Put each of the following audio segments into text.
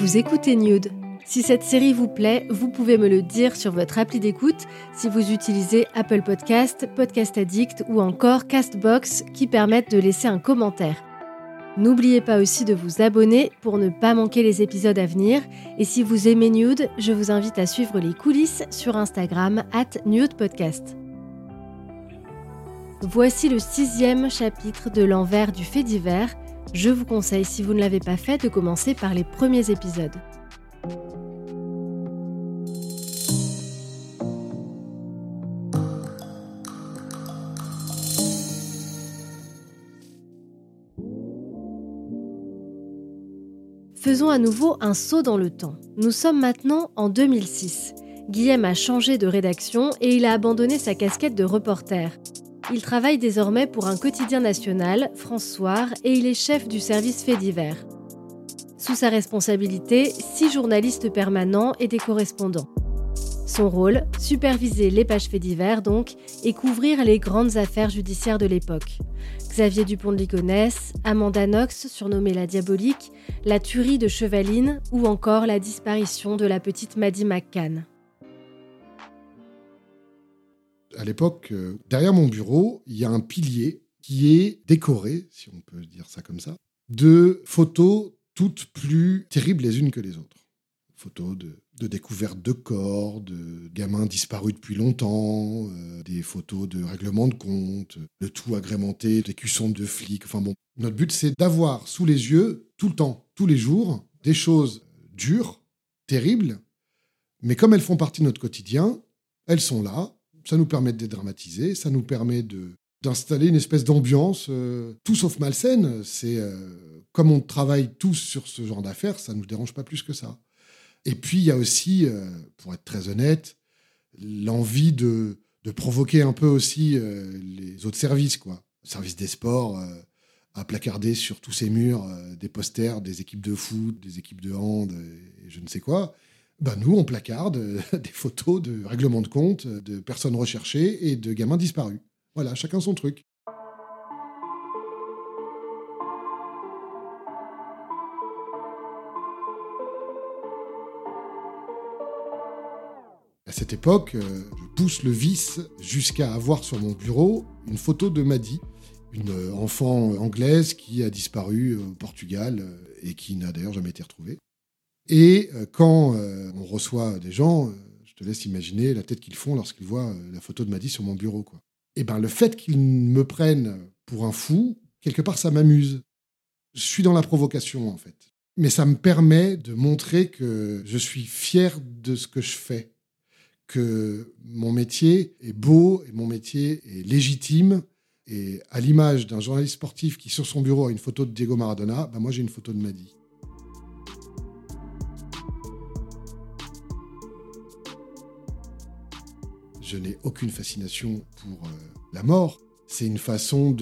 Vous écoutez Nude. Si cette série vous plaît, vous pouvez me le dire sur votre appli d'écoute si vous utilisez Apple Podcast, Podcast Addict ou encore Castbox qui permettent de laisser un commentaire. N'oubliez pas aussi de vous abonner pour ne pas manquer les épisodes à venir. Et si vous aimez Nude, je vous invite à suivre les coulisses sur Instagram at Podcast. Voici le sixième chapitre de l'envers du fait divers. Je vous conseille, si vous ne l'avez pas fait, de commencer par les premiers épisodes. Faisons à nouveau un saut dans le temps. Nous sommes maintenant en 2006. Guillaume a changé de rédaction et il a abandonné sa casquette de reporter. Il travaille désormais pour un quotidien national, François, et il est chef du service fait divers. Sous sa responsabilité, six journalistes permanents et des correspondants. Son rôle, superviser les pages faits divers donc, et couvrir les grandes affaires judiciaires de l'époque. Xavier Dupont de Ligonnès, Amanda Knox, surnommée la Diabolique, la tuerie de Chevaline ou encore la disparition de la petite Maddie McCann. À l'époque, euh, derrière mon bureau, il y a un pilier qui est décoré, si on peut dire ça comme ça, de photos toutes plus terribles les unes que les autres. Photos de découvertes de corps, de gamins disparus depuis longtemps, euh, des photos de règlements de compte, le tout agrémenté d'écussons de flics. Enfin bon, notre but c'est d'avoir sous les yeux tout le temps, tous les jours, des choses dures, terribles, mais comme elles font partie de notre quotidien, elles sont là. Ça nous permet de dédramatiser, ça nous permet de d'installer une espèce d'ambiance euh, tout sauf malsaine. C'est euh, comme on travaille tous sur ce genre d'affaires, ça nous dérange pas plus que ça. Et puis, il y a aussi, euh, pour être très honnête, l'envie de, provoquer un peu aussi les autres services, quoi. Le service des sports à placarder sur tous ces murs des posters des équipes de foot, des équipes de hand et, je ne sais quoi. Ben nous, on placarde des photos de règlements de compte, de personnes recherchées et de gamins disparus. Voilà, chacun son truc. À cette époque, euh, je pousse le vice jusqu'à avoir sur mon bureau une photo de Maddy, une euh, enfant anglaise qui a disparu au Portugal euh, et qui n'a d'ailleurs jamais été retrouvée. Et quand on reçoit des gens, je te laisse imaginer la tête qu'ils font lorsqu'ils voient la photo de Maddy sur mon bureau. Quoi. Et ben le fait qu'ils me prennent pour un fou, quelque part ça m'amuse. Je suis dans la provocation en fait. Mais ça me permet de montrer que je suis fier de ce que je fais que mon métier est beau et mon métier est légitime. Et à l'image d'un journaliste sportif qui, sur son bureau, a une photo de Diego Maradona, bah moi j'ai une photo de Madi. Je n'ai aucune fascination pour euh, la mort. C'est une façon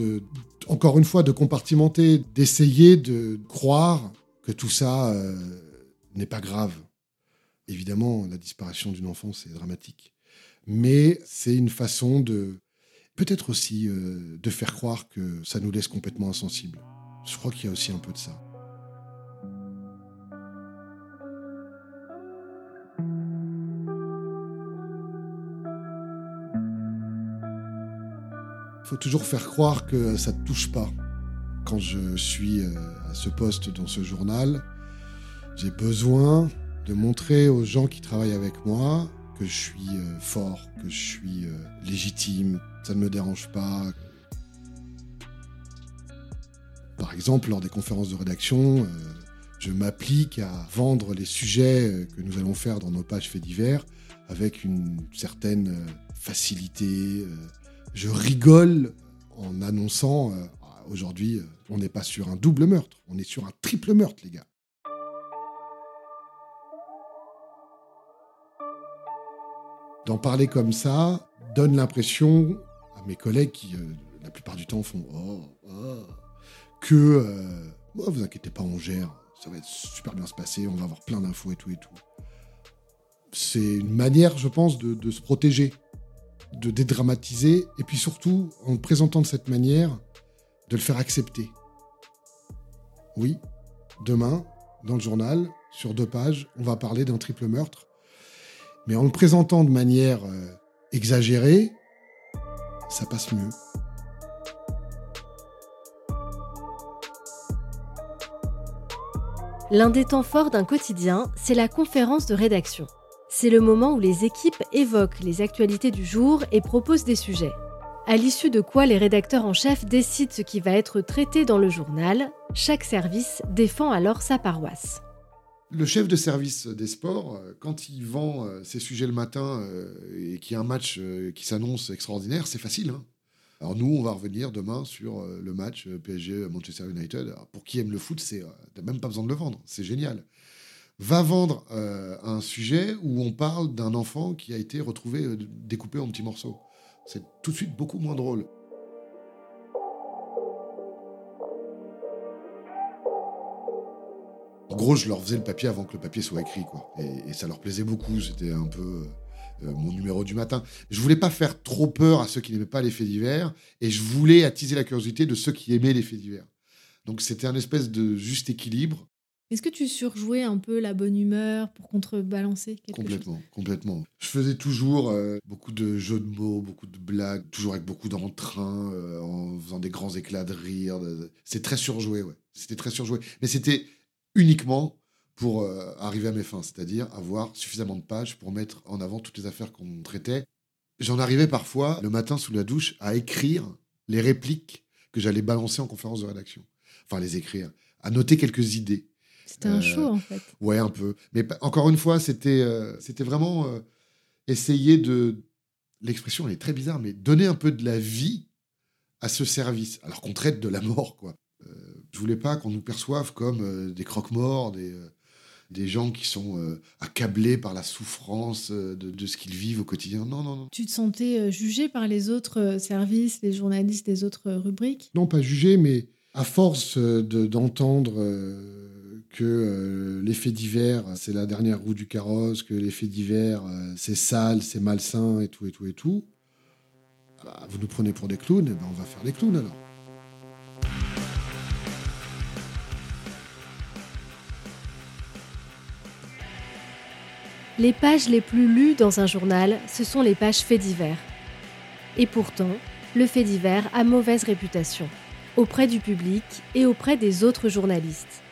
encore une fois, de compartimenter, d'essayer de croire que tout ça euh, n'est pas grave. Évidemment, la disparition d'une enfant, c'est dramatique. Mais c'est une façon de, peut-être aussi, euh, de faire croire que ça nous laisse complètement insensibles. Je crois qu'il y a aussi un peu de ça. Faut toujours faire croire que ça ne touche pas. Quand je suis euh, à ce poste dans ce journal, j'ai besoin de montrer aux gens qui travaillent avec moi que je suis euh, fort, que je suis euh, légitime, ça ne me dérange pas. Par exemple, lors des conférences de rédaction, je m'applique à vendre les sujets que nous allons faire dans nos pages faits divers avec une certaine facilité. Je rigole en annonçant Aujourd'hui, on n'est pas sur un double meurtre, on est sur un triple meurtre, les gars. D'en parler comme ça donne l'impression à mes collègues qui, euh, la plupart du temps, font Oh, oh que euh, vous inquiétez pas, on gère, ça va être super bien se passer, on va avoir plein d'infos et tout et tout. C'est une manière, je pense, de, se protéger, de dédramatiser, et puis surtout, en le présentant de cette manière, de le faire accepter. Oui, demain, dans le journal, sur deux pages, on va parler d'un triple meurtre mais en le présentant de manière euh, exagérée, ça passe mieux. L'un des temps forts d'un quotidien, c'est la conférence de rédaction. C'est le moment où les équipes évoquent les actualités du jour et proposent des sujets. À l'issue de quoi les rédacteurs en chef décident ce qui va être traité dans le journal, chaque service défend alors sa paroisse. Le chef de service des sports, euh, quand il vend euh, ses sujets le matin euh, et qu'il y a un match qui s'annonce extraordinaire, c'est facile. Hein. Alors nous, on va revenir demain sur le match PSG-Manchester United. pour qui aime le foot, c'est n'as même pas besoin de le vendre, c'est génial. Va vendre un sujet où on parle d'un enfant qui a été retrouvé découpé en petits morceaux. C'est tout de suite beaucoup moins drôle. En gros, je leur faisais le papier avant que le papier soit écrit, quoi. Et, ça leur plaisait beaucoup. C'était un peu euh, euh, mon numéro du matin. Je voulais pas faire trop peur à ceux qui n'aimaient pas les faits divers, et je voulais attiser la curiosité de ceux qui aimaient les faits divers. Donc c'était un espèce de juste équilibre. Est-ce que tu surjouais un peu la bonne humeur pour contrebalancer quelque Complètement, chose? Complètement. Je faisais toujours euh, beaucoup de jeux de mots, beaucoup de blagues, toujours avec beaucoup d'entrain, en faisant des grands éclats de rire. C'est très surjoué, ouais. C'était très surjoué. Mais c'était uniquement pour euh, arriver à mes fins, c'est-à-dire avoir suffisamment de pages pour mettre en avant toutes les affaires qu'on traitait. J'en arrivais parfois, le matin sous la douche, à écrire les répliques que j'allais balancer en conférence de rédaction. Enfin, les écrire, à noter quelques idées. C'était un show, en fait. Ouais, un peu. Mais encore une fois, c'était euh, c'était vraiment euh, essayer de... L'expression, elle est très bizarre, mais donner un peu de la vie à ce service, alors qu'on traite de la mort, quoi. Je voulais pas qu'on nous perçoive comme euh, des croque-morts, des, euh, des gens qui sont euh, accablés par la souffrance de, ce qu'ils vivent au quotidien. Non, non, non. Tu te sentais jugé par les autres services, les journalistes des autres rubriques? Non, pas jugé, mais à force d'entendre que l'effet divers, c'est la dernière roue du carrosse, que l'effet divers, c'est sale, c'est malsain et tout, et tout, et tout, bah, vous nous prenez pour des clowns, et ben on va faire des clowns alors. Les pages les plus lues dans un journal, ce sont les pages faits divers. Et pourtant, le fait divers a mauvaise réputation, auprès du public et auprès des autres journalistes.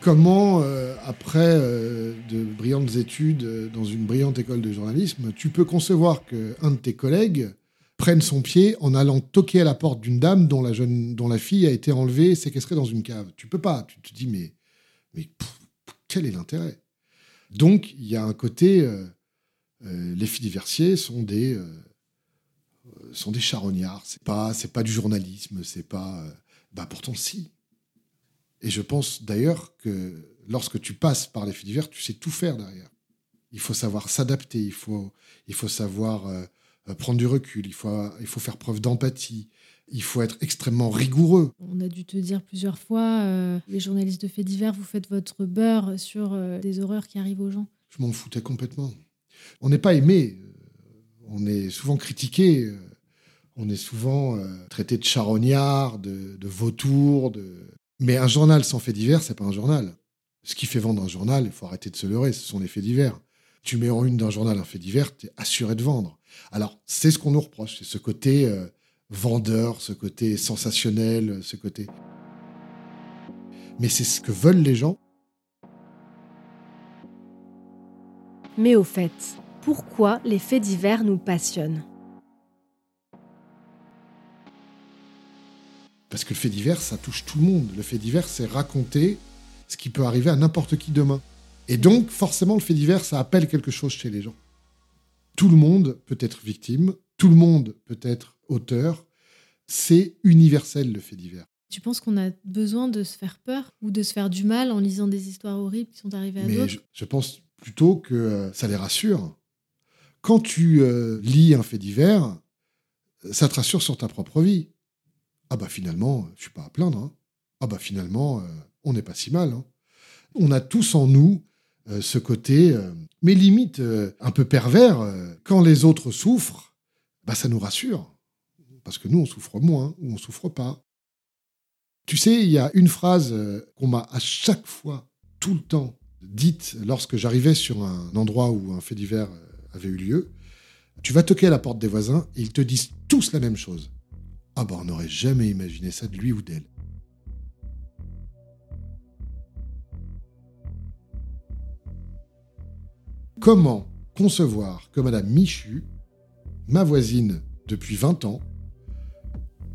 Comment, euh, après euh, de brillantes études euh, dans une brillante école de journalisme, tu peux concevoir qu'un de tes collègues prenne son pied en allant toquer à la porte d'une dame dont la, fille a été enlevée, séquestrée dans une cave? Tu peux pas. Tu te dis, mais, quel est l'intérêt? Donc, il y a un côté. Les filles diversiers sont des, sont des charognards. C'est pas, c'est pas du journalisme. C'est pas. bah, pourtant, si. Et je pense d'ailleurs que lorsque tu passes par les filles divers, tu sais tout faire derrière. Il faut savoir s'adapter, il faut, il faut savoir prendre du recul, il faut, il faut faire preuve d'empathie, il faut être extrêmement rigoureux. On a dû te dire plusieurs fois, euh, les journalistes de faits divers, vous faites votre beurre sur euh, des horreurs qui arrivent aux gens. Je m'en foutais complètement. On n'est pas aimé, euh, on est souvent critiqué, on est souvent traité de charognard, de, de vautour. De... Mais un journal sans faits divers, c'est pas un journal. Ce qui fait vendre un journal, il faut arrêter de se leurrer, ce sont les faits divers. Tu mets en une d'un journal un fait divers, tu es assuré de vendre. Alors, c'est ce qu'on nous reproche, c'est ce côté vendeur, ce côté sensationnel, ce côté. Mais c'est ce que veulent les gens. Mais au fait, pourquoi les faits divers nous passionnent? Parce que le fait divers, ça touche tout le monde. Le fait divers, c'est raconter ce qui peut arriver à n'importe qui demain. Et donc, forcément, le fait divers, ça appelle quelque chose chez les gens. Tout le monde peut être victime, tout le monde peut être auteur. c'est universel le fait divers. Tu penses qu'on a besoin de se faire peur ou de se faire du mal en lisant des histoires horribles qui sont arrivées à d'autres? je, je pense plutôt que euh, ça les rassure. Quand tu euh, lis un fait divers, ça te rassure sur ta propre vie. Ah bah finalement, je suis pas à plaindre. hein. Ah bah finalement, euh, on n'est pas si mal. hein. On a tous en nous euh, ce côté, euh, mais limite euh, un peu pervers. euh, quand les autres souffrent, bah ça nous rassure. Parce que nous, on souffre moins ou on souffre pas. Tu sais, il y a une phrase euh, qu'on m'a à chaque fois, tout le temps, dite lorsque j'arrivais sur un endroit où un fait divers euh, avait eu lieu. Tu vas toquer à la porte des voisins et ils te disent tous la même chose. Ah bah on n'aurait jamais imaginé ça de lui ou d'elle. Comment concevoir que Madame Michu, ma voisine depuis 20 ans,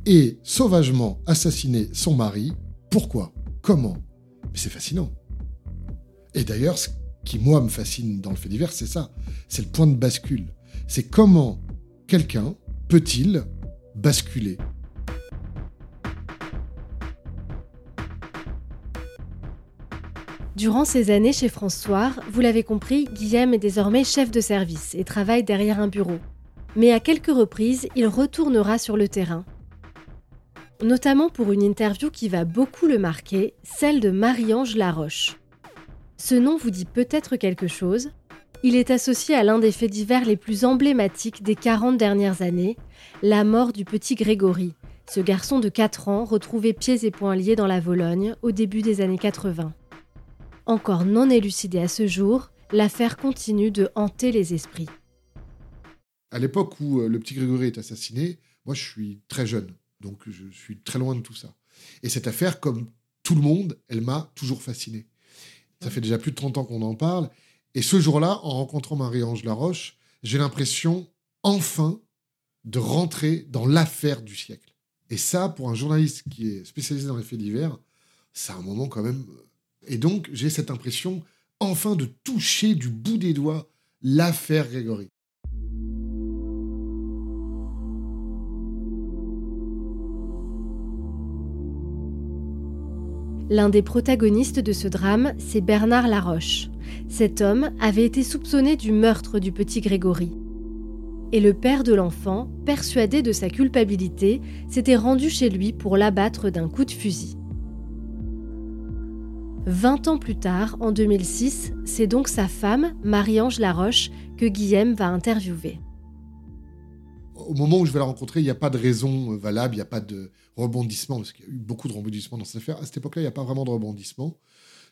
ait sauvagement assassiné son mari? Pourquoi? Comment? Mais c'est fascinant. Et d'ailleurs, ce qui, moi, me fascine dans le fait divers, c'est ça. C'est le point de bascule. C'est comment quelqu'un peut-il basculer Durant ces années chez François, vous l'avez compris, Guillaume est désormais chef de service et travaille derrière un bureau. Mais à quelques reprises, il retournera sur le terrain. Notamment pour une interview qui va beaucoup le marquer, celle de Marie-Ange Laroche. Ce nom vous dit peut-être quelque chose. Il est associé à l'un des faits divers les plus emblématiques des 40 dernières années, la mort du petit Grégory, ce garçon de 4 ans retrouvé pieds et poings liés dans la Vologne au début des années 80. Encore non élucidée à ce jour, l'affaire continue de hanter les esprits. À l'époque où euh, le petit Grégory est assassiné, moi je suis très jeune, donc je suis très loin de tout ça. Et cette affaire, comme tout le monde, elle m'a toujours fasciné. Ça fait déjà plus de 30 ans qu'on en parle. Et ce jour-là, en rencontrant Marie-Ange Laroche, j'ai l'impression, enfin, de rentrer dans l'affaire du siècle. Et ça, pour un journaliste qui est spécialisé dans les faits divers, c'est un moment quand même. Et donc, j'ai cette impression, enfin, de toucher du bout des doigts l'affaire Grégory. L'un des protagonistes de ce drame, c'est Bernard Laroche. Cet homme avait été soupçonné du meurtre du petit Grégory. Et le père de l'enfant, persuadé de sa culpabilité, s'était rendu chez lui pour l'abattre d'un coup de fusil. 20 ans plus tard, en 2006, c'est donc sa femme, Marie-Ange Laroche, que Guillaume va interviewer. au moment où je vais la rencontrer, il n'y a pas de raison euh, valable, il n'y a pas de rebondissement, parce qu'il y a eu beaucoup de rebondissements dans cette affaire. À cette époque-là, il n'y a pas vraiment de rebondissement.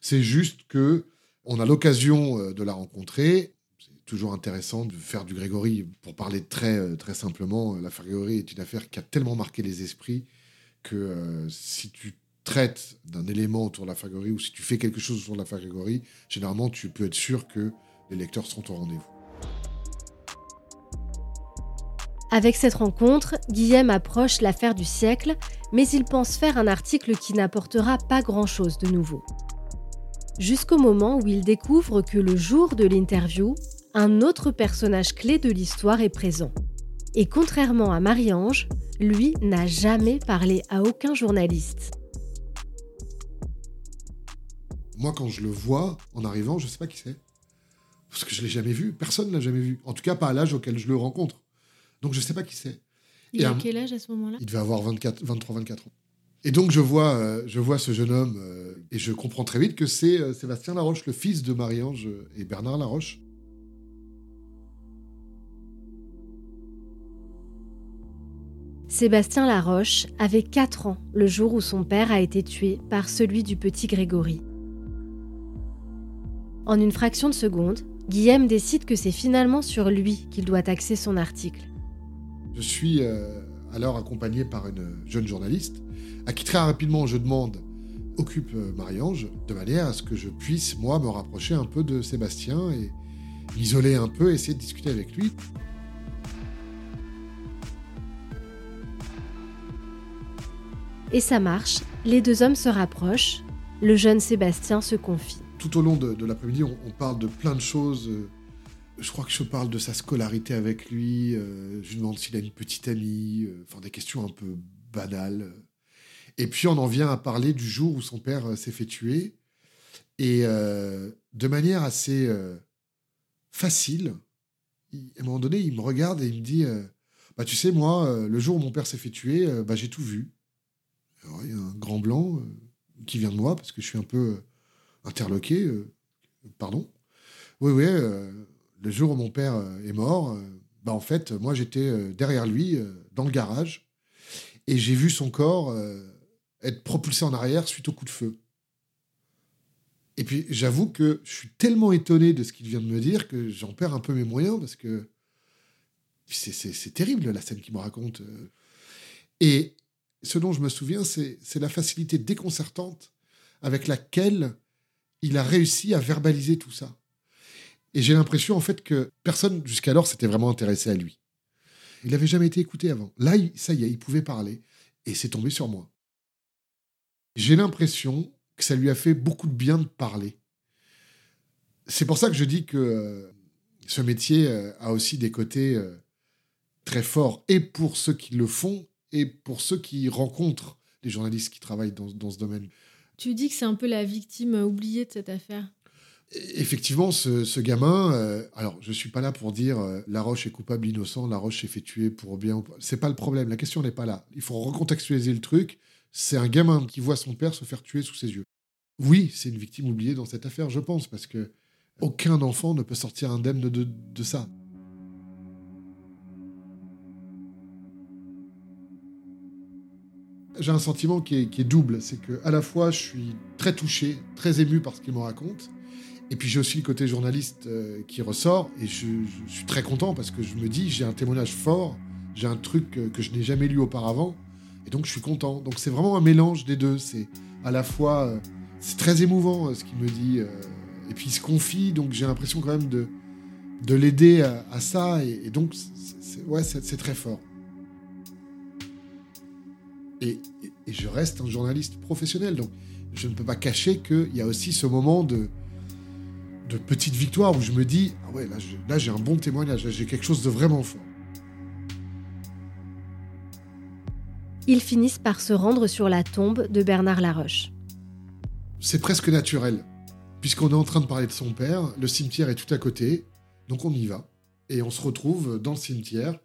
C'est juste que on a l'occasion euh, de la rencontrer. C'est toujours intéressant de faire du Grégory. Pour parler très, euh, très simplement, l'affaire Grégory est une affaire qui a tellement marqué les esprits que si tu traites d'un élément autour de l'affaire Grégory ou si tu fais quelque chose autour de l'affaire Grégory, généralement, tu peux être sûr que les lecteurs seront au rendez-vous. Avec cette rencontre, Guillaume approche l'affaire du siècle, mais il pense faire un article qui n'apportera pas grand-chose de nouveau. Jusqu'au moment où il découvre que le jour de l'interview, un autre personnage clé de l'histoire est présent. Et contrairement à Marie-Ange, lui n'a jamais parlé à aucun journaliste. Moi, quand je le vois en arrivant, je sais pas qui c'est. Parce que je l'ai jamais vu. Personne ne l'a jamais vu. En tout cas, pas à l'âge auquel je le rencontre. Donc, je sais pas qui c'est. Il Et a un- quel âge à ce moment-là? Il devait avoir 24, 23-24 ans. Et donc, je vois, euh, je vois ce jeune homme euh, et je comprends très vite que c'est euh, Sébastien Laroche, le fils de Marie-Ange et Bernard Laroche. Sébastien Laroche avait 4 ans le jour où son père a été tué par celui du petit Grégory. En une fraction de seconde, Guillaume décide que c'est finalement sur lui qu'il doit axer son article. Je suis euh, alors accompagné par une jeune journaliste à qui très rapidement je demande occupe euh, Marie-Ange de manière à ce que je puisse, moi, me rapprocher un peu de Sébastien et l'isoler un peu, essayer de discuter avec lui. Et ça marche, les deux hommes se rapprochent, le jeune Sébastien se confie. Tout au long de, l'après-midi, on, parle de plein de choses. euh, Je crois que je parle de sa scolarité avec lui. euh, je lui demande s'il a une petite amie. euh, Enfin, des questions un peu banal. Et puis on en vient à parler du jour où son père s'est fait tuer. Et de manière assez facile, il- à un moment donné, il me regarde et il me dit bah, Tu sais, moi, le jour où mon père s'est fait tuer, bah, j'ai tout vu. Il y a un grand blanc qui vient de moi parce que je suis un peu interloqué. euh, pardon. Oui, oui, euh, le jour où mon père euh, est mort, bah, en fait, moi, j'étais derrière lui, dans le garage, et j'ai vu son corps être propulsé en arrière suite au coup de feu. Et puis, j'avoue que je suis tellement étonné de ce qu'il vient de me dire que j'en perds un peu mes moyens parce que c'est- terrible la scène qu'il me raconte. Et ce dont je me souviens, c'est la facilité déconcertante avec laquelle il a réussi à verbaliser tout ça. Et j'ai l'impression en fait que personne jusqu'alors s'était vraiment intéressé à lui. Il n'avait jamais été écouté avant. Là, ça y est, il pouvait parler. Et c'est tombé sur moi. J'ai l'impression que ça lui a fait beaucoup de bien de parler. C'est pour ça que je dis que euh, ce métier euh, a aussi des côtés euh, très forts, et pour ceux qui le font, et pour ceux qui rencontrent les journalistes qui travaillent dans ce domaine. Tu dis que c'est un peu la victime oubliée de cette affaire. Effectivement, ce, ce gamin, euh, alors je suis pas là pour dire euh, Laroche est coupable, innocent, Laroche s'est fait tuer pour bien. C'est pas le problème. La question n'est pas là. Il faut recontextualiser le truc. C'est un gamin qui voit son père se faire tuer sous ses yeux. Oui, c'est une victime oubliée dans cette affaire, je pense, parce que aucun enfant ne peut sortir indemne de, de, de ça. J'ai un sentiment qui est, double. C'est que à la fois, je suis très touché, très ému par ce qu'il me raconte. Et puis j'ai aussi le côté journaliste euh, qui ressort et je, suis très content parce que je me dis j'ai un témoignage fort, j'ai un truc que je n'ai jamais lu auparavant et donc je suis content. Donc c'est vraiment un mélange des deux. C'est à la fois euh, c'est très émouvant euh, ce qu'il me dit et puis il se confie donc j'ai l'impression quand même de de l'aider à, ça et, et donc c'est très fort. Et, je reste un journaliste professionnel donc je ne peux pas cacher qu'il y a aussi ce moment de de petites victoires où je me dis ah ouais là j'ai un bon témoignage là, j'ai quelque chose de vraiment fort Ils finissent par se rendre sur la tombe de Bernard Laroche. c'est presque naturel puisqu'on est en train de parler de son père le cimetière est tout à côté donc on y va et on se retrouve dans le cimetière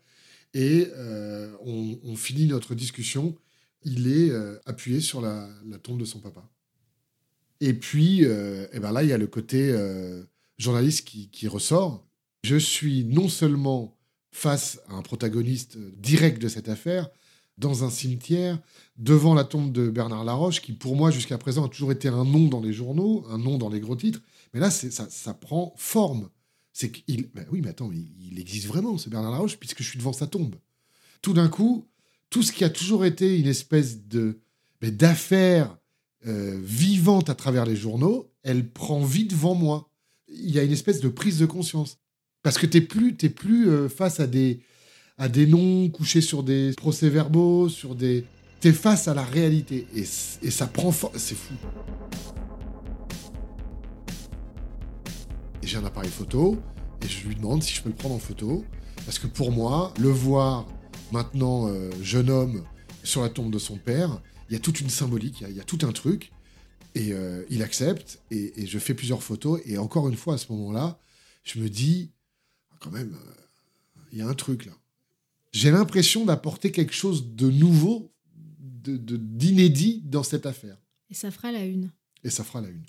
et euh, on, on finit notre discussion il est euh, appuyé sur la, tombe de son papa et puis euh, eh ben là il y a le côté euh, journaliste qui, ressort je suis non seulement face à un protagoniste direct de cette affaire, dans un cimetière, devant la tombe de Bernard Laroche, qui pour moi jusqu'à présent a toujours été un nom dans les journaux, un nom dans les gros titres, mais là ça, ça prend forme. C'est qu'il, ben oui, mais attends, il, il existe vraiment ce Bernard Laroche puisque je suis devant sa tombe. Tout d'un coup, tout ce qui a toujours été une espèce de d'affaire euh, vivante à travers les journaux, elle prend vie devant moi. Il y a une espèce de prise de conscience. Parce que t'es plus, t'es plus euh, face à des, à des noms couchés sur des procès-verbaux, sur des. T'es face à la réalité. Et, et ça prend forme. C'est fou. J'ai un appareil photo, et je lui demande si je peux le prendre en photo. Parce que pour moi, le voir maintenant euh, jeune homme sur la tombe de son père, il y a toute une symbolique, il y a- il y, a tout un truc. Et euh, il accepte, et, et je fais plusieurs photos. Et encore une fois, à ce moment-là, je me dis, quand même, euh, il y a un truc là. J'ai l'impression d'apporter quelque chose de nouveau, de- de- d'inédit dans cette affaire. Et ça fera la une. Et ça fera la une.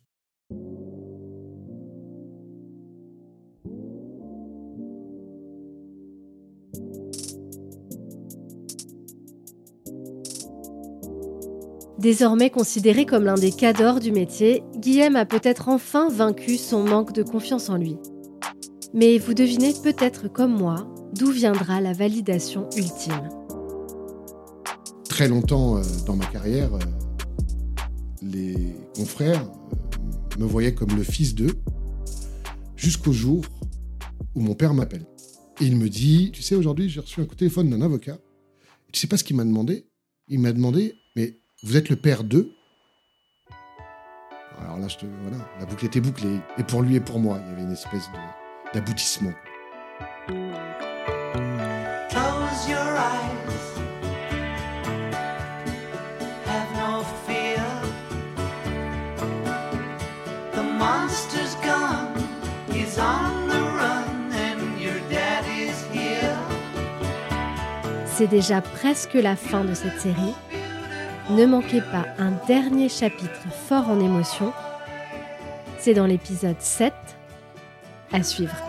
Désormais considéré comme l'un des cadors du métier, Guillaume a peut-être enfin vaincu son manque de confiance en lui. Mais vous devinez peut-être comme moi d'où viendra la validation ultime. Très longtemps euh, dans ma carrière, euh, les confrères euh, me voyaient comme le fils d'eux, jusqu'au jour où mon père m'appelle. Et il me dit, tu sais, aujourd'hui, j'ai reçu un coup de téléphone d'un avocat. Tu sais pas ce qu'il m'a demandé? Il m'a demandé, vous êtes le père d'eux Alors là, je te, voilà, la boucle était bouclée. Et pour lui et pour moi, il y avait une espèce d'aboutissement. C'est déjà presque la fin de cette série. Ne manquez pas un dernier chapitre fort en émotion. C'est dans l'épisode 7. À suivre.